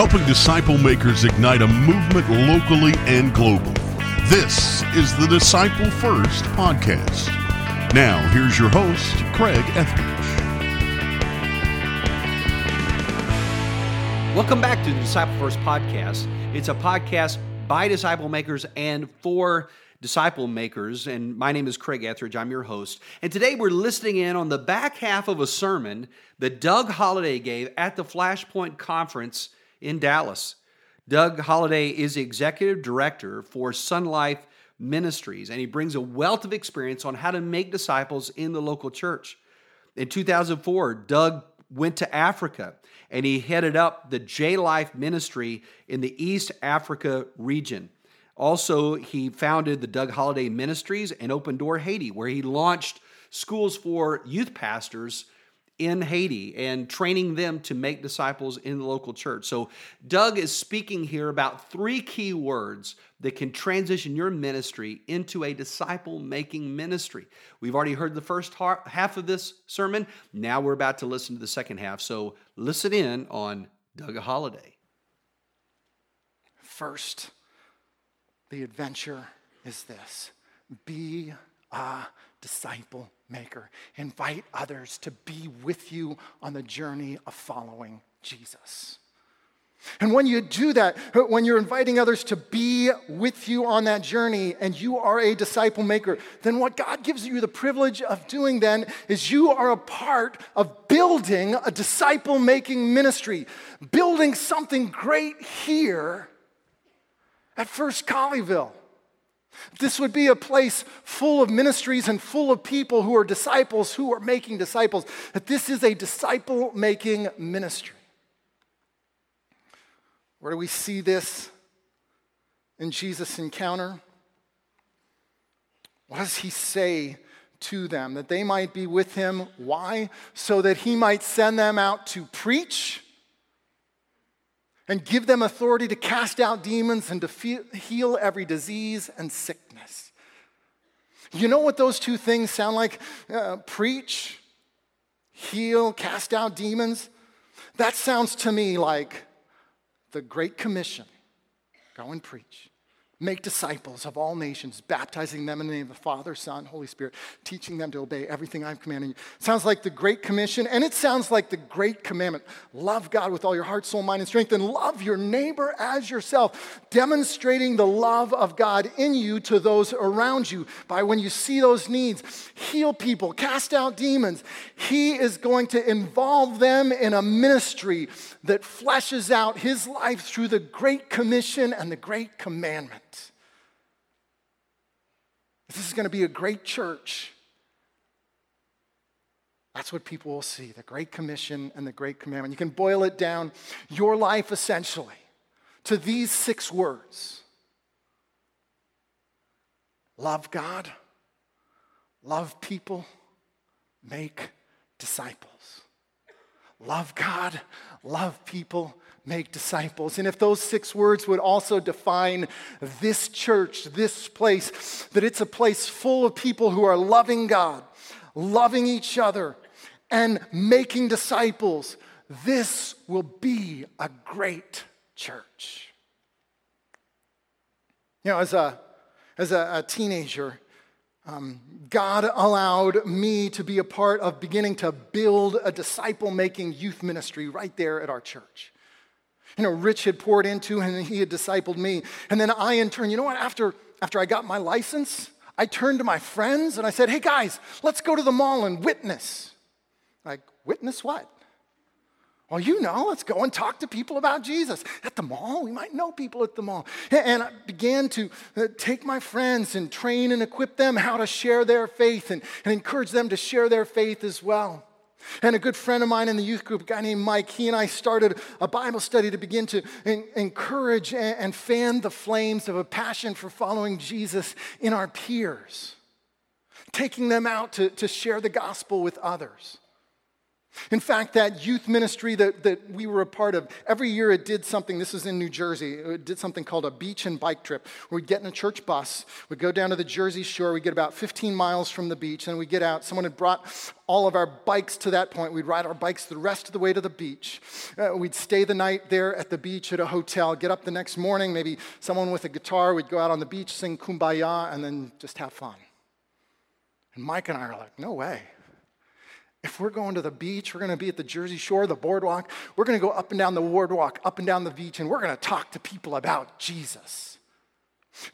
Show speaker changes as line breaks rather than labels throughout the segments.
helping disciple makers ignite a movement locally and globally. This is the Disciple First podcast. Now, here's your host, Craig Etheridge.
Welcome back to the Disciple First podcast. It's a podcast by disciple makers and for disciple makers. And my name is Craig Etheridge. I'm your host. And today we're listening in on the back half of a sermon that Doug Holliday gave at the Flashpoint Conference in Dallas. Doug Holliday is executive director for Sonlife Ministries, and he brings a wealth of experience on how to make disciples in the local church. In 2004, Doug went to Africa and he headed up the J Life ministry in the East Africa region. Also, he founded the Doug Holliday Ministries and Open Door Haiti, where he launched schools for youth pastors in Haiti and training them to make disciples in the local church. So, Doug is speaking here about three key words that can transition your ministry into a disciple making ministry. We've already heard the first half of this sermon. Now we're about to listen to the second half. So, listen in on Doug A Holliday.
First, the adventure is this be a disciple maker. Invite others to be with you on the journey of following Jesus. And when you do that, when you're inviting others to be with you on that journey and you are a disciple maker, then what God gives you the privilege of doing then is you are a part of building a disciple making ministry, building something great here at First Colleyville. This would be a place full of ministries and full of people who are disciples who are making disciples. That this is a disciple making ministry. Where do we see this in Jesus' encounter? What does he say to them? That they might be with him. Why? So that he might send them out to preach and give them authority to cast out demons and to heal every disease and sickness. You know what those two things sound like? Uh, preach, heal, cast out demons. That sounds to me like the Great Commission go and preach. Make disciples of all nations, baptizing them in the name of the Father, Son, Holy Spirit, teaching them to obey everything I'm commanding you. Sounds like the Great Commission, and it sounds like the Great Commandment. Love God with all your heart, soul, mind, and strength, and love your neighbor as yourself, demonstrating the love of God in you to those around you by when you see those needs. Heal people, cast out demons. He is going to involve them in a ministry that fleshes out his life through the Great Commission and the Great Commandment. This is going to be a great church. That's what people will see the Great Commission and the Great Commandment. You can boil it down, your life essentially, to these six words love God, love people, make disciples. Love God, love people, make disciples. And if those six words would also define this church, this place, that it's a place full of people who are loving God, loving each other, and making disciples, this will be a great church. You know, as a, as a, a teenager, um, God allowed me to be a part of beginning to build a disciple making youth ministry right there at our church you know, Rich had poured into him and he had discipled me. And then I, in turn, you know what? After, after I got my license, I turned to my friends and I said, hey guys, let's go to the mall and witness. Like, witness what? Well, you know, let's go and talk to people about Jesus. At the mall, we might know people at the mall. And I began to uh, take my friends and train and equip them how to share their faith and, and encourage them to share their faith as well. And a good friend of mine in the youth group, a guy named Mike, he and I started a Bible study to begin to encourage and fan the flames of a passion for following Jesus in our peers, taking them out to, to share the gospel with others. In fact, that youth ministry that, that we were a part of, every year it did something. This is in New Jersey. It did something called a beach and bike trip. We'd get in a church bus, we'd go down to the Jersey shore, we'd get about 15 miles from the beach, and we'd get out. Someone had brought all of our bikes to that point. We'd ride our bikes the rest of the way to the beach. Uh, we'd stay the night there at the beach at a hotel, get up the next morning, maybe someone with a guitar, we'd go out on the beach, sing kumbaya, and then just have fun. And Mike and I are like, no way. If we're going to the beach, we're going to be at the Jersey Shore, the boardwalk, we're going to go up and down the boardwalk, up and down the beach, and we're going to talk to people about Jesus.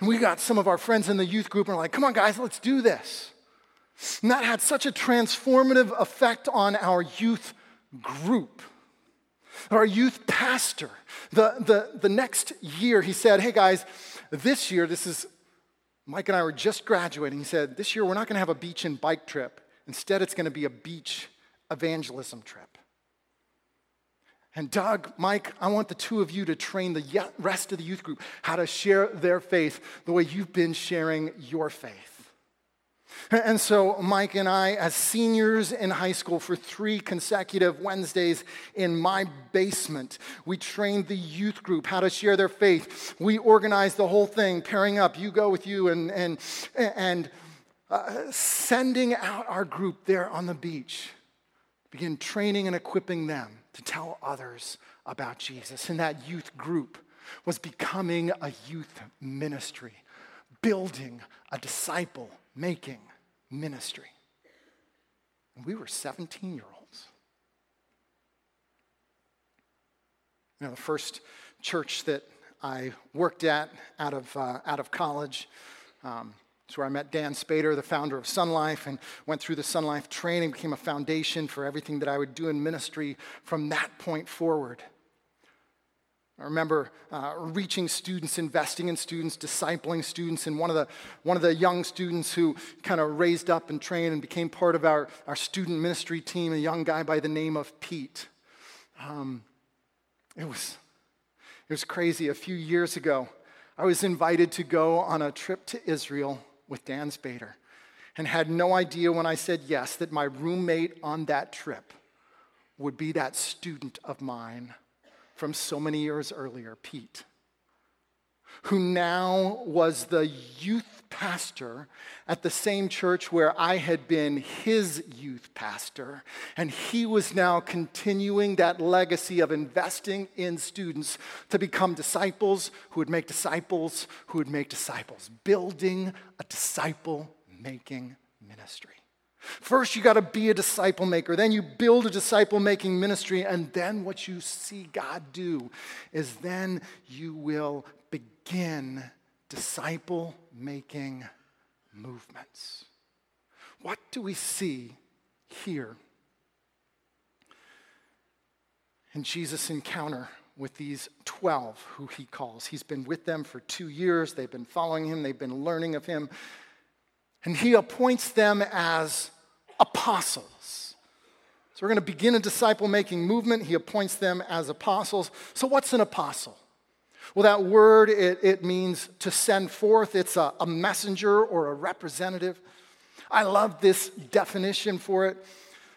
And we got some of our friends in the youth group and we're like, come on, guys, let's do this. And that had such a transformative effect on our youth group. Our youth pastor, the, the, the next year, he said, Hey guys, this year, this is, Mike and I were just graduating. He said, This year, we're not going to have a beach and bike trip. Instead, it's going to be a beach evangelism trip. And Doug, Mike, I want the two of you to train the rest of the youth group how to share their faith the way you've been sharing your faith. And so, Mike and I, as seniors in high school for three consecutive Wednesdays in my basement, we trained the youth group how to share their faith. We organized the whole thing, pairing up, you go with you, and, and, and uh, sending out our group there on the beach, begin training and equipping them to tell others about Jesus. And that youth group was becoming a youth ministry, building a disciple making ministry. And we were 17 year olds. You know, the first church that I worked at out of, uh, out of college, um, it's where I met Dan Spader, the founder of Sonlife, and went through the Sonlife training, became a foundation for everything that I would do in ministry from that point forward. I remember uh, reaching students, investing in students, discipling students, and one of the, one of the young students who kind of raised up and trained and became part of our, our student ministry team, a young guy by the name of Pete. Um, it, was, it was crazy. A few years ago, I was invited to go on a trip to Israel with Dan Spader and had no idea when I said yes that my roommate on that trip would be that student of mine from so many years earlier, Pete, who now was the youth pastor at the same church where I had been his youth pastor. And he was now continuing that legacy of investing in students to become disciples who would make disciples who would make disciples, building a disciple making ministry. First, you got to be a disciple maker. Then you build a disciple making ministry. And then what you see God do is then you will begin disciple making movements. What do we see here in Jesus' encounter with these 12 who he calls? He's been with them for two years, they've been following him, they've been learning of him, and he appoints them as apostles. So we're going to begin a disciple making movement. He appoints them as apostles. So, what's an apostle? Well, that word, it, it means to send forth. It's a, a messenger or a representative. I love this definition for it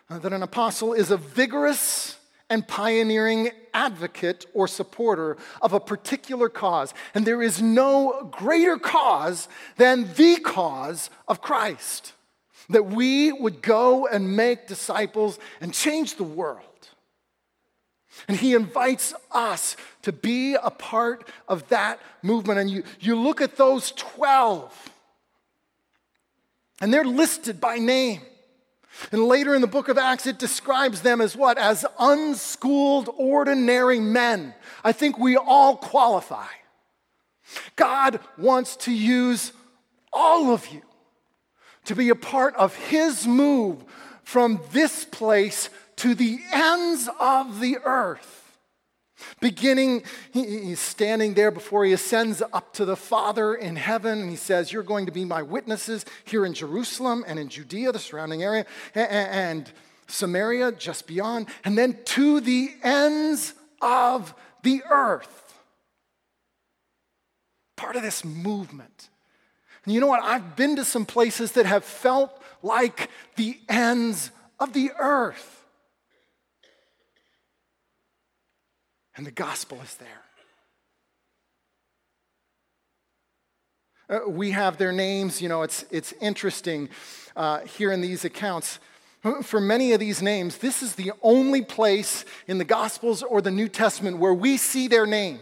uh, that an apostle is a vigorous and pioneering advocate or supporter of a particular cause. And there is no greater cause than the cause of Christ that we would go and make disciples and change the world. And he invites us to be a part of that movement. And you, you look at those 12, and they're listed by name. And later in the book of Acts, it describes them as what? As unschooled, ordinary men. I think we all qualify. God wants to use all of you to be a part of his move from this place to the ends of the earth. Beginning, he's standing there before he ascends up to the Father in heaven, and he says, You're going to be my witnesses here in Jerusalem and in Judea, the surrounding area, and Samaria, just beyond, and then to the ends of the earth. Part of this movement. And you know what? I've been to some places that have felt like the ends of the earth. And the gospel is there. Uh, we have their names, you know, it's, it's interesting uh, here in these accounts. For many of these names, this is the only place in the Gospels or the New Testament where we see their name.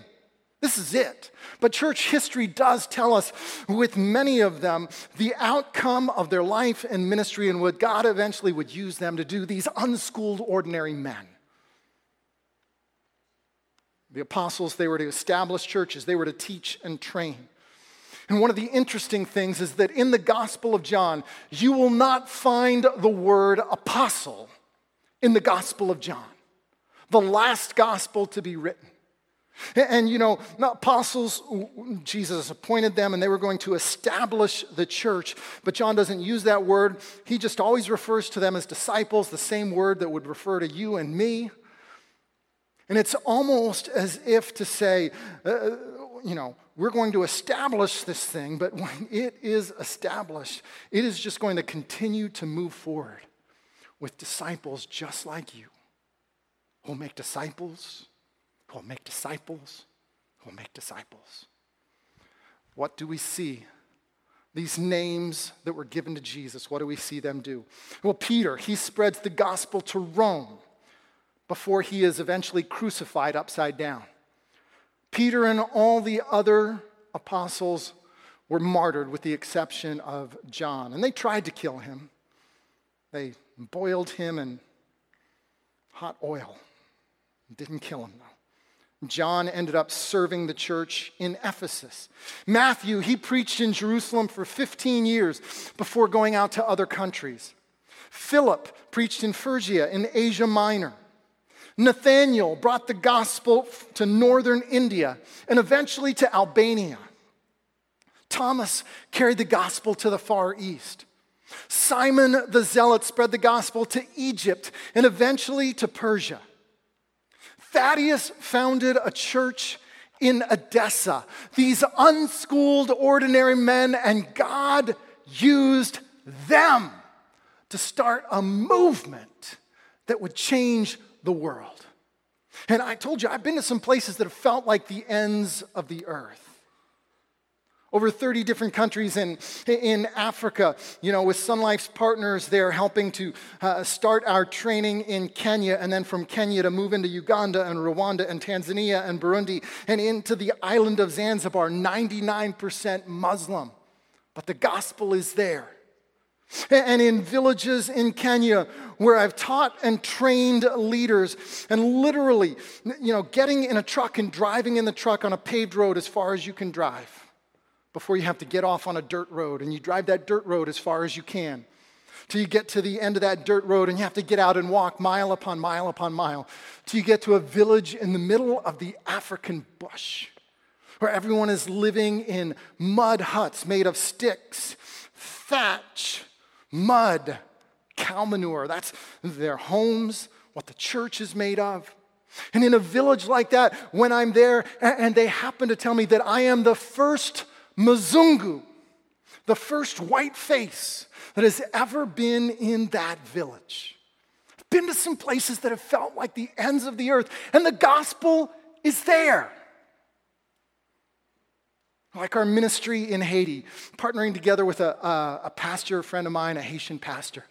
This is it. But church history does tell us, with many of them, the outcome of their life and ministry and what God eventually would use them to do, these unschooled, ordinary men. The apostles, they were to establish churches, they were to teach and train. And one of the interesting things is that in the Gospel of John, you will not find the word apostle in the Gospel of John, the last gospel to be written. And you know, apostles, Jesus appointed them and they were going to establish the church. But John doesn't use that word. He just always refers to them as disciples, the same word that would refer to you and me. And it's almost as if to say, uh, you know, we're going to establish this thing, but when it is established, it is just going to continue to move forward with disciples just like you who'll make disciples who will make disciples, who will make disciples. What do we see? These names that were given to Jesus, what do we see them do? Well, Peter, he spreads the gospel to Rome before he is eventually crucified upside down. Peter and all the other apostles were martyred with the exception of John. And they tried to kill him. They boiled him in hot oil. Didn't kill him, though. John ended up serving the church in Ephesus. Matthew, he preached in Jerusalem for 15 years before going out to other countries. Philip preached in Phrygia in Asia Minor. Nathaniel brought the gospel to northern India and eventually to Albania. Thomas carried the gospel to the Far East. Simon the Zealot spread the gospel to Egypt and eventually to Persia. Thaddeus founded a church in Edessa. These unschooled, ordinary men, and God used them to start a movement that would change the world. And I told you, I've been to some places that have felt like the ends of the earth over 30 different countries in, in Africa, you know, with Sonlife's partners there helping to uh, start our training in Kenya, and then from Kenya to move into Uganda and Rwanda and Tanzania and Burundi and into the island of Zanzibar, 99% Muslim. But the gospel is there. And in villages in Kenya where I've taught and trained leaders, and literally, you know, getting in a truck and driving in the truck on a paved road as far as you can drive before you have to get off on a dirt road. And you drive that dirt road as far as you can till you get to the end of that dirt road and you have to get out and walk mile upon mile upon mile till you get to a village in the middle of the African bush where everyone is living in mud huts made of sticks, thatch, mud, cow manure. That's their homes, what the church is made of. And in a village like that, when I'm there and they happen to tell me that I am the first Mzungu, the first white face that has ever been in that village. I've been to some places that have felt like the ends of the earth, and the gospel is there. Like our ministry in Haiti, partnering together with a, a, a pastor, a friend of mine, a Haitian pastor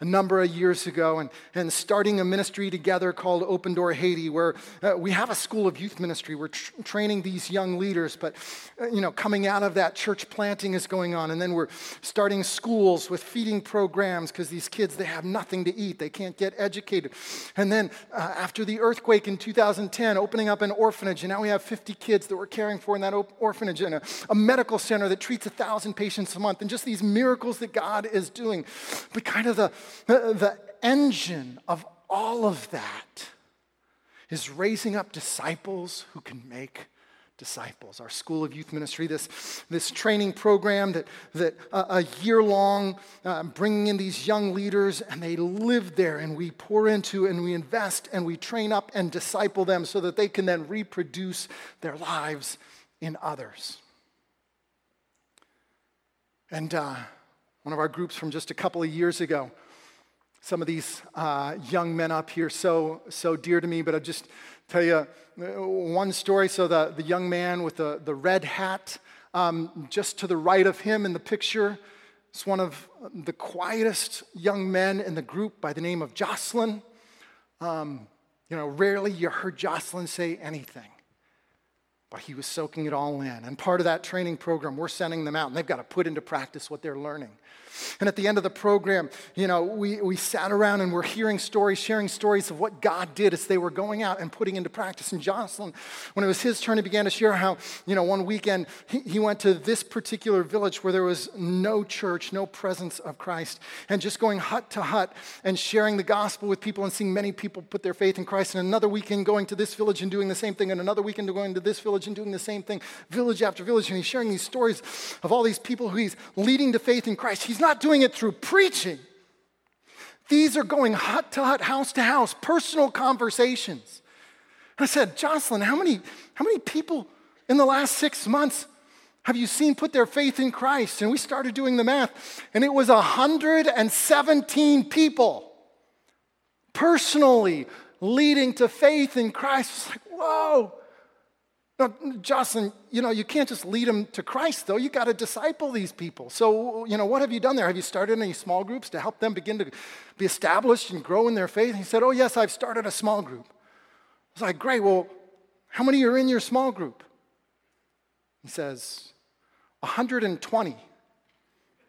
a number of years ago and, and starting a ministry together called Open Door Haiti, where uh, we have a school of youth ministry. We're tr- training these young leaders, but uh, you know, coming out of that, church planting is going on, and then we're starting schools with feeding programs because these kids they have nothing to eat, they can't get educated, and then uh, after the earthquake in 2010, opening up an orphanage, and now we have 50 kids that we're caring for in that op- orphanage, and a, a medical center that treats a thousand patients a month, and just these miracles that God is doing, but kind of the the engine of all of that is raising up disciples who can make disciples. Our School of Youth Ministry, this, this training program that, that uh, a year long, uh, bringing in these young leaders, and they live there, and we pour into and we invest and we train up and disciple them so that they can then reproduce their lives in others. And uh, one of our groups from just a couple of years ago, some of these uh, young men up here so so dear to me, but I'll just tell you uh, one story. So the, the young man with the, the red hat, um, just to the right of him in the picture, is one of the quietest young men in the group by the name of Jocelyn. Um, you know, rarely you heard Jocelyn say anything but he was soaking it all in. And part of that training program, we're sending them out, and they've got to put into practice what they're learning. And at the end of the program, you know, we, we sat around and we're hearing stories, sharing stories of what God did as they were going out and putting into practice. And Jocelyn, when it was his turn, he began to share how, you know, one weekend he, he went to this particular village where there was no church, no presence of Christ, and just going hut to hut and sharing the gospel with people and seeing many people put their faith in Christ. And another weekend going to this village and doing the same thing, and another weekend going to this village and doing the same thing, village after village. And he's sharing these stories of all these people who he's leading to faith in Christ. He's not doing it through preaching. These are going hut to hut, house to house, personal conversations. And I said, Jocelyn, how many, how many people in the last six months have you seen put their faith in Christ? And we started doing the math, and it was 117 people personally leading to faith in Christ. It's like, whoa. Now, Jocelyn, you know, you can't just lead them to Christ, though. You got to disciple these people. So, you know, what have you done there? Have you started any small groups to help them begin to be established and grow in their faith? And he said, Oh, yes, I've started a small group. I was like, Great. Well, how many are in your small group? He says, 120.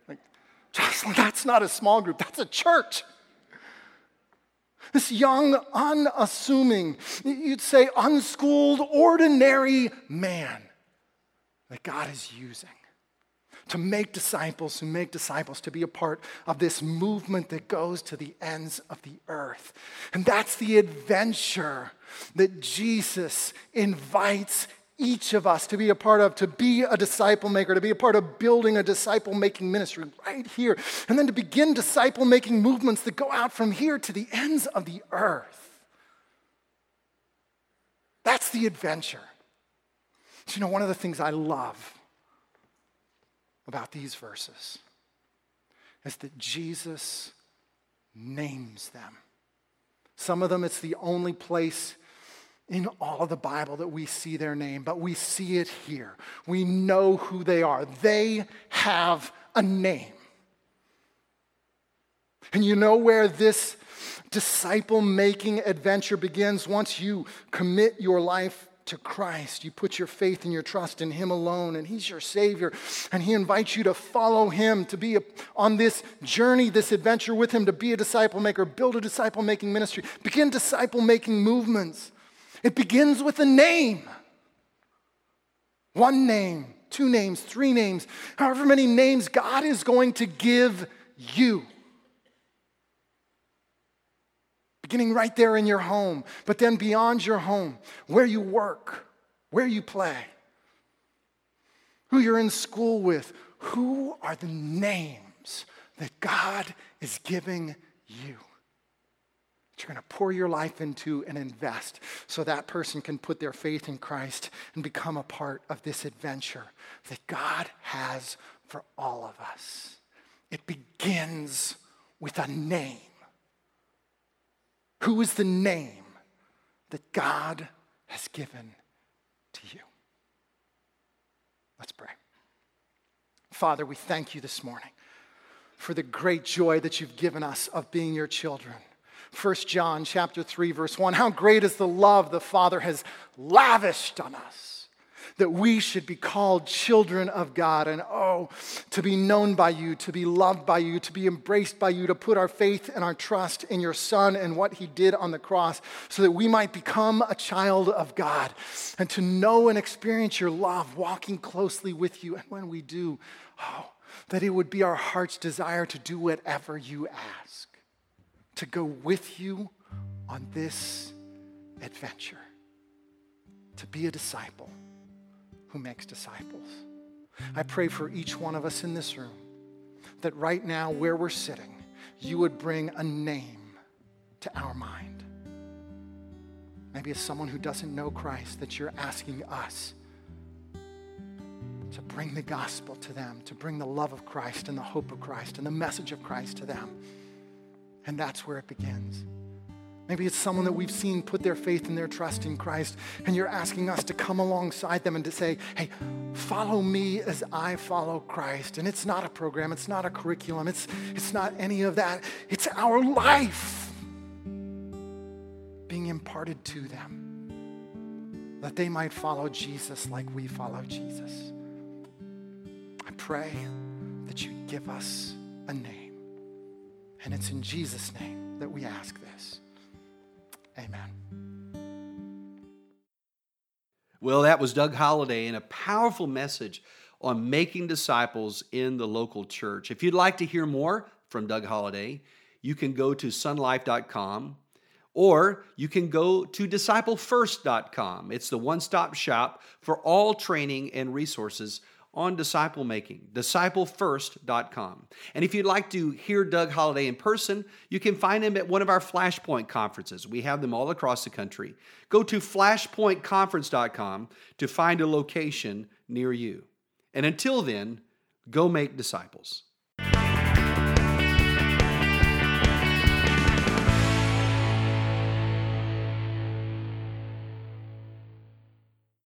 Like, Jocelyn, that's not a small group, that's a church. This young, unassuming, you'd say unschooled, ordinary man that God is using to make disciples who make disciples, to be a part of this movement that goes to the ends of the earth. And that's the adventure that Jesus invites each of us to be a part of, to be a disciple maker, to be a part of building a disciple making ministry right here, and then to begin disciple making movements that go out from here to the ends of the earth. That's the adventure. You know, one of the things I love about these verses is that Jesus names them. Some of them, it's the only place in all of the Bible that we see their name, but we see it here. We know who they are. They have a name. And you know where this disciple making adventure begins once you commit your life to Christ. You put your faith and your trust in Him alone, and He's your Savior. And He invites you to follow Him, to be on this journey, this adventure with Him, to be a disciple maker, build a disciple making ministry, begin disciple making movements. It begins with a name. One name, two names, three names, however many names God is going to give you. Beginning right there in your home, but then beyond your home, where you work, where you play, who you're in school with, who are the names that God is giving you? You're going to pour your life into and invest so that person can put their faith in Christ and become a part of this adventure that God has for all of us. It begins with a name. Who is the name that God has given to you? Let's pray. Father, we thank you this morning for the great joy that you've given us of being your children. 1 John chapter 3 verse 1 how great is the love the father has lavished on us that we should be called children of God. And oh to be known by you to be loved by you to be embraced by you to put our faith and our trust in your son and what he did on the cross so that we might become a child of God and to know and experience your love walking closely with you. And when we do oh that it would be our heart's desire to do whatever you ask to go with you on this adventure, to be a disciple who makes disciples. I pray for each one of us in this room that right now, where we're sitting, you would bring a name to our mind. Maybe as someone who doesn't know Christ, that you're asking us to bring the gospel to them, to bring the love of Christ and the hope of Christ and the message of Christ to them And that's where it begins. Maybe it's someone that we've seen put their faith and their trust in Christ, and you're asking us to come alongside them and to say, hey, follow me as I follow Christ. And it's not a program, it's not a curriculum, it's, it's not any of that. It's our life being imparted to them that they might follow Jesus like we follow Jesus. I pray that you give us a name. And it's in Jesus' name that we ask this. Amen.
Well, that was Doug Holliday and a powerful message on making disciples in the local church. If you'd like to hear more from Doug Holliday, you can go to sonlife.com or you can go to disciplefirst.com. It's the one stop shop for all training and resources on disciple making, disciplefirst.com. And if you'd like to hear Doug Holliday in person, you can find him at one of our Flashpoint conferences. We have them all across the country. Go to flashpointconference.com to find a location near you. And until then, go make disciples.